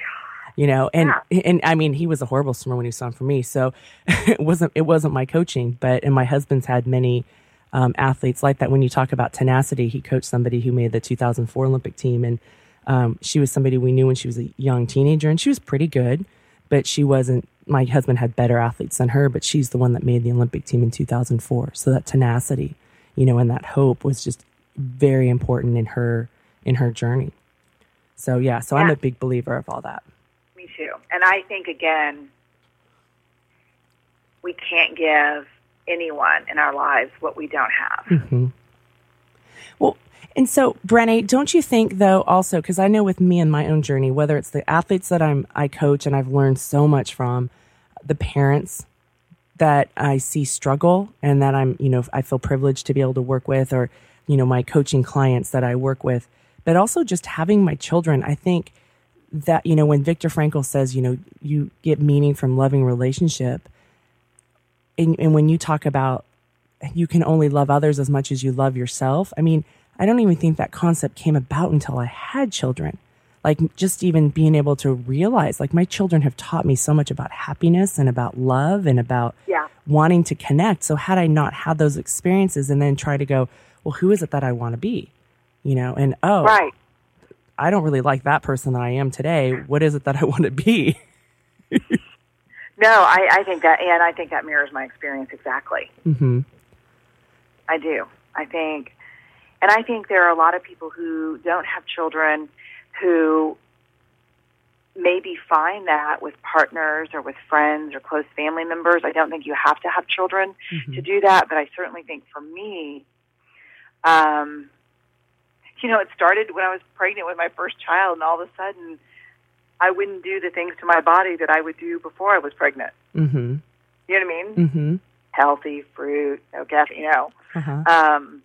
You know, and and I mean, he was a horrible swimmer when he swam for me, so it wasn't it wasn't my coaching. But and my husband's had many um, athletes like that. When you talk about tenacity, he coached somebody who made the 2004 Olympic team, and um, she was somebody we knew when she was a young teenager, and she was pretty good, but she wasn't. My husband had better athletes than her, but she's the one that made the Olympic team in 2004. So that tenacity, you know, and that hope was just very important in her in her journey. So yeah, so I'm a big believer of all that. Me too. And I think again, we can't give anyone in our lives what we don't have. hmm Well, and so Brene, don't you think though also because I know with me and my own journey, whether it's the athletes that I'm I coach and I've learned so much from, the parents that I see struggle and that I'm you know I feel privileged to be able to work with, or you know my coaching clients that I work with, but also just having my children. I think that you know when Viktor Frankl says you know you get meaning from loving relationship, and, and when you talk about you can only love others as much as you love yourself. I mean, I don't even think that concept came about until I had children. Like just even being able to realize, like my children have taught me so much about happiness and about love and about Yeah. wanting to connect. So had I not had those experiences and then try to go, well, who is it that I want to be? You know, and oh, Right. I don't really like that person that I am today. What is it that I want to be? No, I, I think that, and I think that mirrors my experience exactly. hmm I do. I think, and I think there are a lot of people who don't have children who maybe find that with partners or with friends or close family members. I don't think you have to have children to do that, but I certainly think for me, um, you know, it started when I was pregnant with my first child, and all of a sudden, I wouldn't do the things to my body that I would do before I was pregnant. hmm You know what I mean? hmm Healthy fruit, no caffeine, you know. Uh-huh. Um,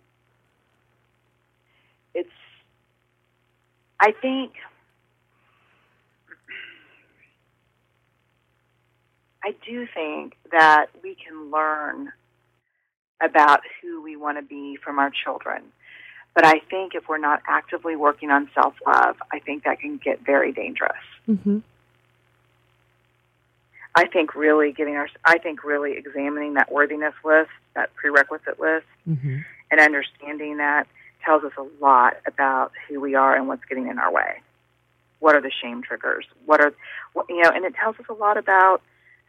it's, I think, I do think that we can learn about who we want to be from our children. But I think if we're not actively working on self love, I think that can get very dangerous. Mm-hmm. I think really giving our, I think really examining that worthiness list, that prerequisite list, Mm-hmm. and understanding that tells us a lot about who we are and what's getting in our way. What are the shame triggers? What are, what, you know, and it tells us a lot about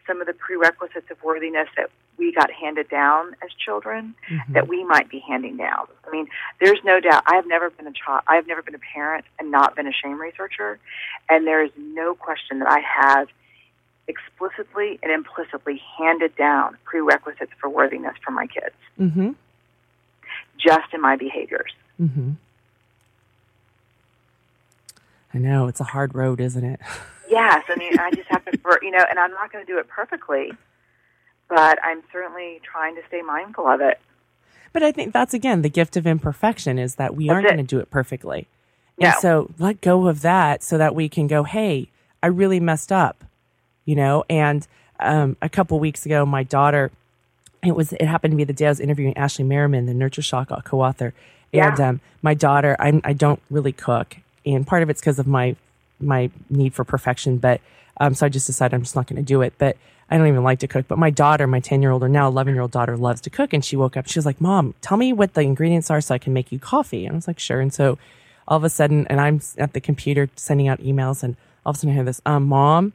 some of the prerequisites of worthiness that we got handed down as children Mm-hmm. that we might be handing down. I mean, there's no doubt. I have never been a child. I have never been a parent and not been a shame researcher, and there is no question that I have explicitly and implicitly handed down prerequisites for worthiness for my kids, Mm-hmm. just in my behaviors. Mm-hmm. I know it's a hard road, isn't it? Yes, I mean, I just have to, you know, and I'm not going to do it perfectly, but I'm certainly trying to stay mindful of it. But I think that's again the gift of imperfection is that we That's aren't going to do it perfectly. No. And so let go of that so that we can go, hey, I really messed up, you know? And um, a couple weeks ago, my daughter, it was, it happened to be the day I was interviewing Ashley Merryman, the Nurture Shock co author. And Yeah. um, my daughter, I'm, I don't really cook. And part of it's because of my, my need for perfection. But um, so I just decided I'm just not going to do it. But I don't even like to cook. But my daughter, my 10 year old or now 11 year old daughter, loves to cook. And she woke up, she was like, Mom, tell me what the ingredients are so I can make you coffee. And I was like, Sure. And so all of a sudden, and I'm at the computer sending out emails, and all of a sudden I hear this, um, Mom,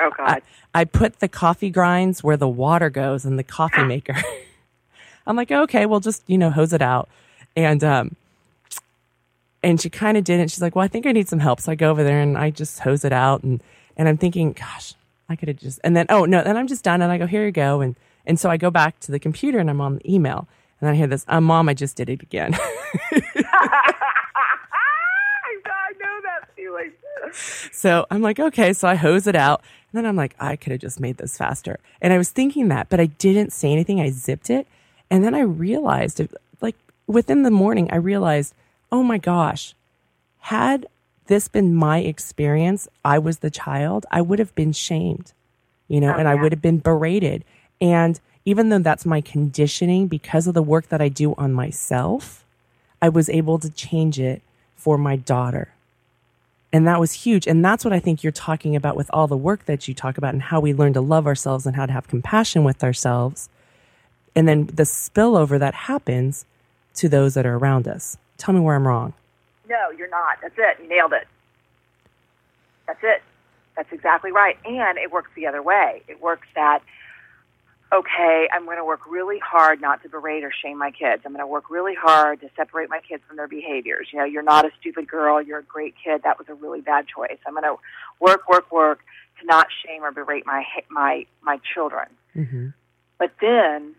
Oh God, I put the coffee grinds where the water goes in the coffee maker. I'm like, okay, well, just, you know, hose it out. And, um, and she kind of didn't. She's like, well, I think I need some help. So I go over there and I just hose it out. And, and I'm thinking, gosh, I could have just, and then, oh no, then I'm just done. And I go, here you go. And, and so I go back to the computer and I'm on the email. And then I hear this, um, mom, I just did it again. So I'm like, okay. So I hose it out. And then I'm like, I could have just made this faster. And I was thinking that, but I didn't say anything. I zipped it. And then I realized, within the morning, I realized, oh my gosh, had this been my experience, I was the child, I would have been shamed, you know, Oh, and I would have been berated. And even though that's my conditioning because of the work that I do on myself, I was able to change it for my daughter. And that was huge. And that's what I think you're talking about with all the work that you talk about and how we learn to love ourselves and how to have compassion with ourselves. And then the spillover that happens to those that are around us. Tell me where I'm wrong. No, you're not. That's it. You nailed it. That's it. That's exactly right. And it works the other way. It works that, okay, I'm going to work really hard not to berate or shame my kids. I'm going to work really hard to separate my kids from their behaviors. You know, you're not a stupid girl. You're a great kid. That was a really bad choice. I'm going to work, work, work to not shame or berate my my my children. Mm-hmm. But then,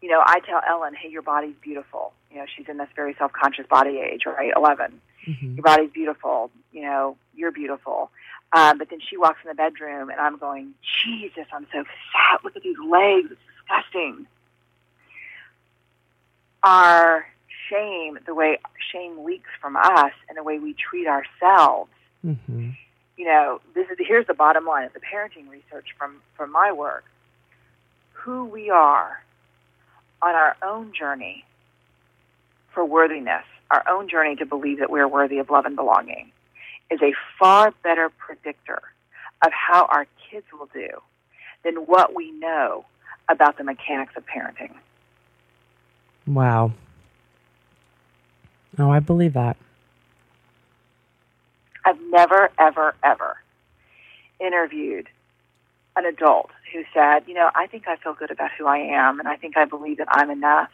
you know, I tell Ellen, hey, your body's beautiful. You know, she's in this very self conscious body age, right? 11. Mm-hmm. Your body's beautiful. You know, you're beautiful. Um, but then she walks in the bedroom, and I'm going, Jesus, I'm so fat. Look at these legs. It's disgusting. Our shame, the way shame leaks from us, and the way we treat ourselves Mm-hmm. you know, this is here's the bottom line of the parenting research from from my work. Who we are on our own journey for worthiness, our own journey to believe that we're worthy of love and belonging, is a far better predictor of how our kids will do than what we know about the mechanics of parenting. Wow. Oh, I believe that. I've never, ever, ever interviewed an adult who said, you know, I think I feel good about who I am and I think I believe that I'm enough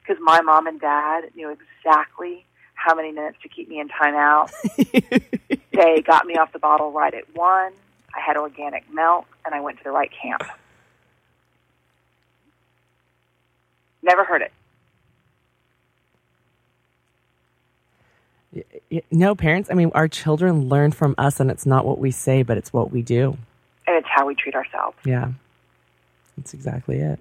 because my mom and dad knew exactly how many minutes to keep me in timeout. they got me off the bottle right at one. I had organic milk and I went to the right camp. Never heard it. No, parents, I mean, our children learn from us, and it's not what we say, but it's what we do. And it's how we treat ourselves. Yeah, that's exactly it.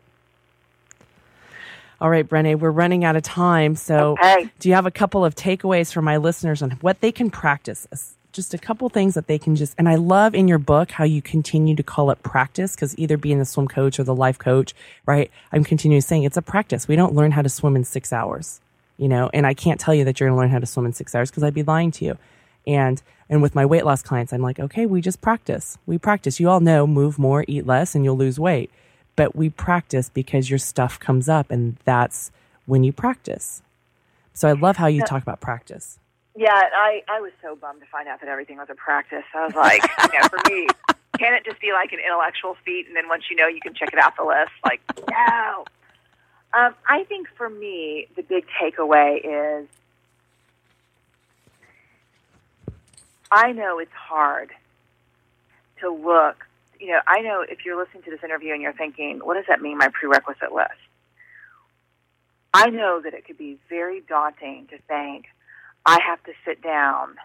All right, Brene, we're running out of time. So, Okay. do you have a couple of takeaways for my listeners on what they can practice? just a couple things that they can just, and I love in your book how you continue to call it practice because either being the swim coach or the life coach, right? I'm continuing saying it's a practice. We don't learn how to swim in six hours, you know, and I can't tell you that you're going to learn how to swim in six hours because I'd be lying to you. And, and with my weight loss clients, I'm like, okay, we just practice. We practice. You all know move more, eat less, and you'll lose weight. But we practice because your stuff comes up and that's when you practice. So I love how you talk about practice. Yeah, I, I was so bummed to find out that everything was a practice. I was like, you know, for me, can it just be like an intellectual feat and then once you know you can check it off the list? Like, no. Um, I think for me, the big takeaway is I know it's hard to look. You know, I know if you're listening to this interview and you're thinking, what does that mean, my prerequisite list? I know that it could be very daunting to think, I have to sit down,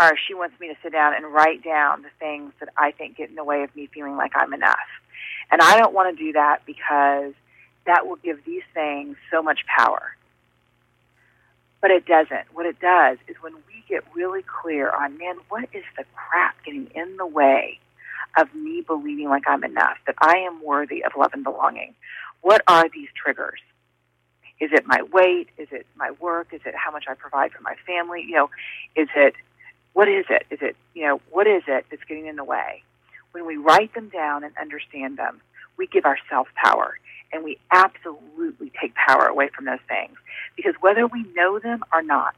or she wants me to sit down and write down the things that I think get in the way of me feeling like I'm enough. And I don't want to do that because that will give these things so much power. But it doesn't. What it does is when we get really clear on, man, what is the crap getting in the way of me believing like I'm enough, that I am worthy of love and belonging? What are these triggers? Is it my weight? Is it my work? Is it how much I provide for my family? You know, is it what is it? Is it you know what is it that's getting in the way? When we write them down and understand them, we give ourselves power, and we absolutely take power away from those things because whether we know them or not,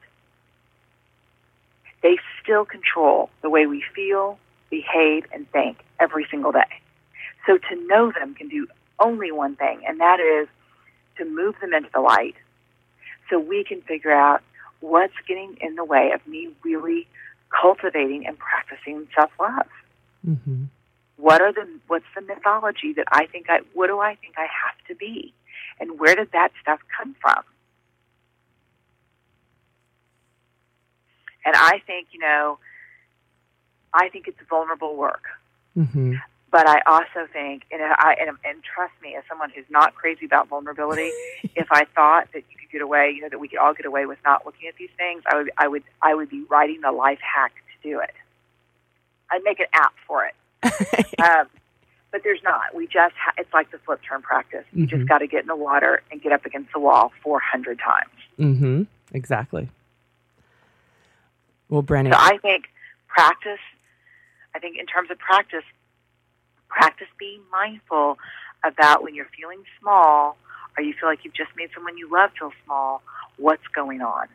they still control the way we feel, behave, and think every single day. So to know them can do only one thing, and that is to move them into the light so we can figure out what's getting in the way of me really cultivating and practicing self love. Mm-hmm. What are the what's the mythology that I think I what do I think I have to be? And where did that stuff come from? And I think, you know, I think it's vulnerable work. Mm-hmm. But I also think, and I and, and trust me, as someone who's not crazy about vulnerability, if I thought that you could get away, you know, that we could all get away with not looking at these things, I would, I would, I would be writing the life hack to do it. I'd make an app for it. um, but there's not. We just, ha- it's like the flip turn practice. You mm-hmm. just got to get in the water and get up against the wall 400 times. Mm-hmm. Exactly. Well, Brennan. So I think practice. I think in terms of practice, practice being mindful about when you're feeling small or you feel like you've just made someone you love feel small, what's going on.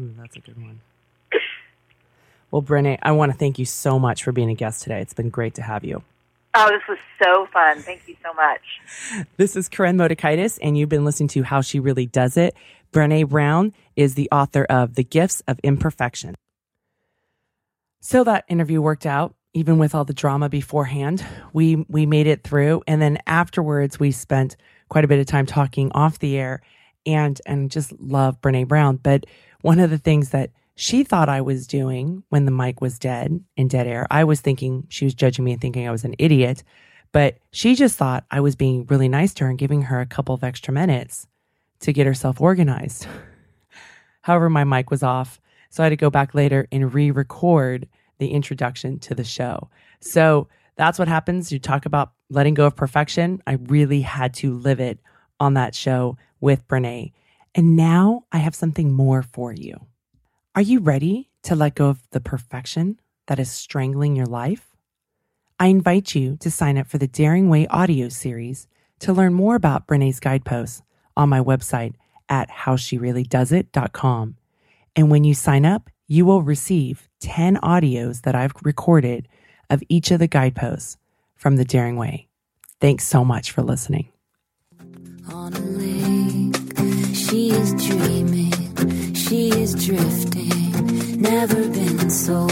Ooh, that's a good one. Well, Brene, I want to thank you so much for being a guest today. It's been great to have you. Oh, this was so fun. Thank you so much. This is Koren Motekaitis, and you've been listening to How She Really Does It. Brene Brown is the author of The Gifts of Imperfection. So that interview worked out even with all the drama beforehand, we we made it through. And then afterwards, we spent quite a bit of time talking off the air and and just love Brene Brown. But one of the things that she thought I was doing when the mic was dead in dead air, I was thinking she was judging me and thinking I was an idiot. But she just thought I was being really nice to her and giving her a couple of extra minutes to get herself organized. However, my mic was off. So I had to go back later and re record the introduction to the show. So that's what happens. You talk about letting go of perfection. I really had to live it on that show with Brene. And now I have something more for you. Are you ready to let go of the perfection that is strangling your life? I invite you to sign up for the Daring Way audio series to learn more about Brene's guideposts on my website at howshereallydoesit.com. And when you sign up, you will receive 10 audios that I've recorded of each of the guideposts from the Daring Way. Thanks so much for listening. On a lake, she is dreaming, she is drifting, never been so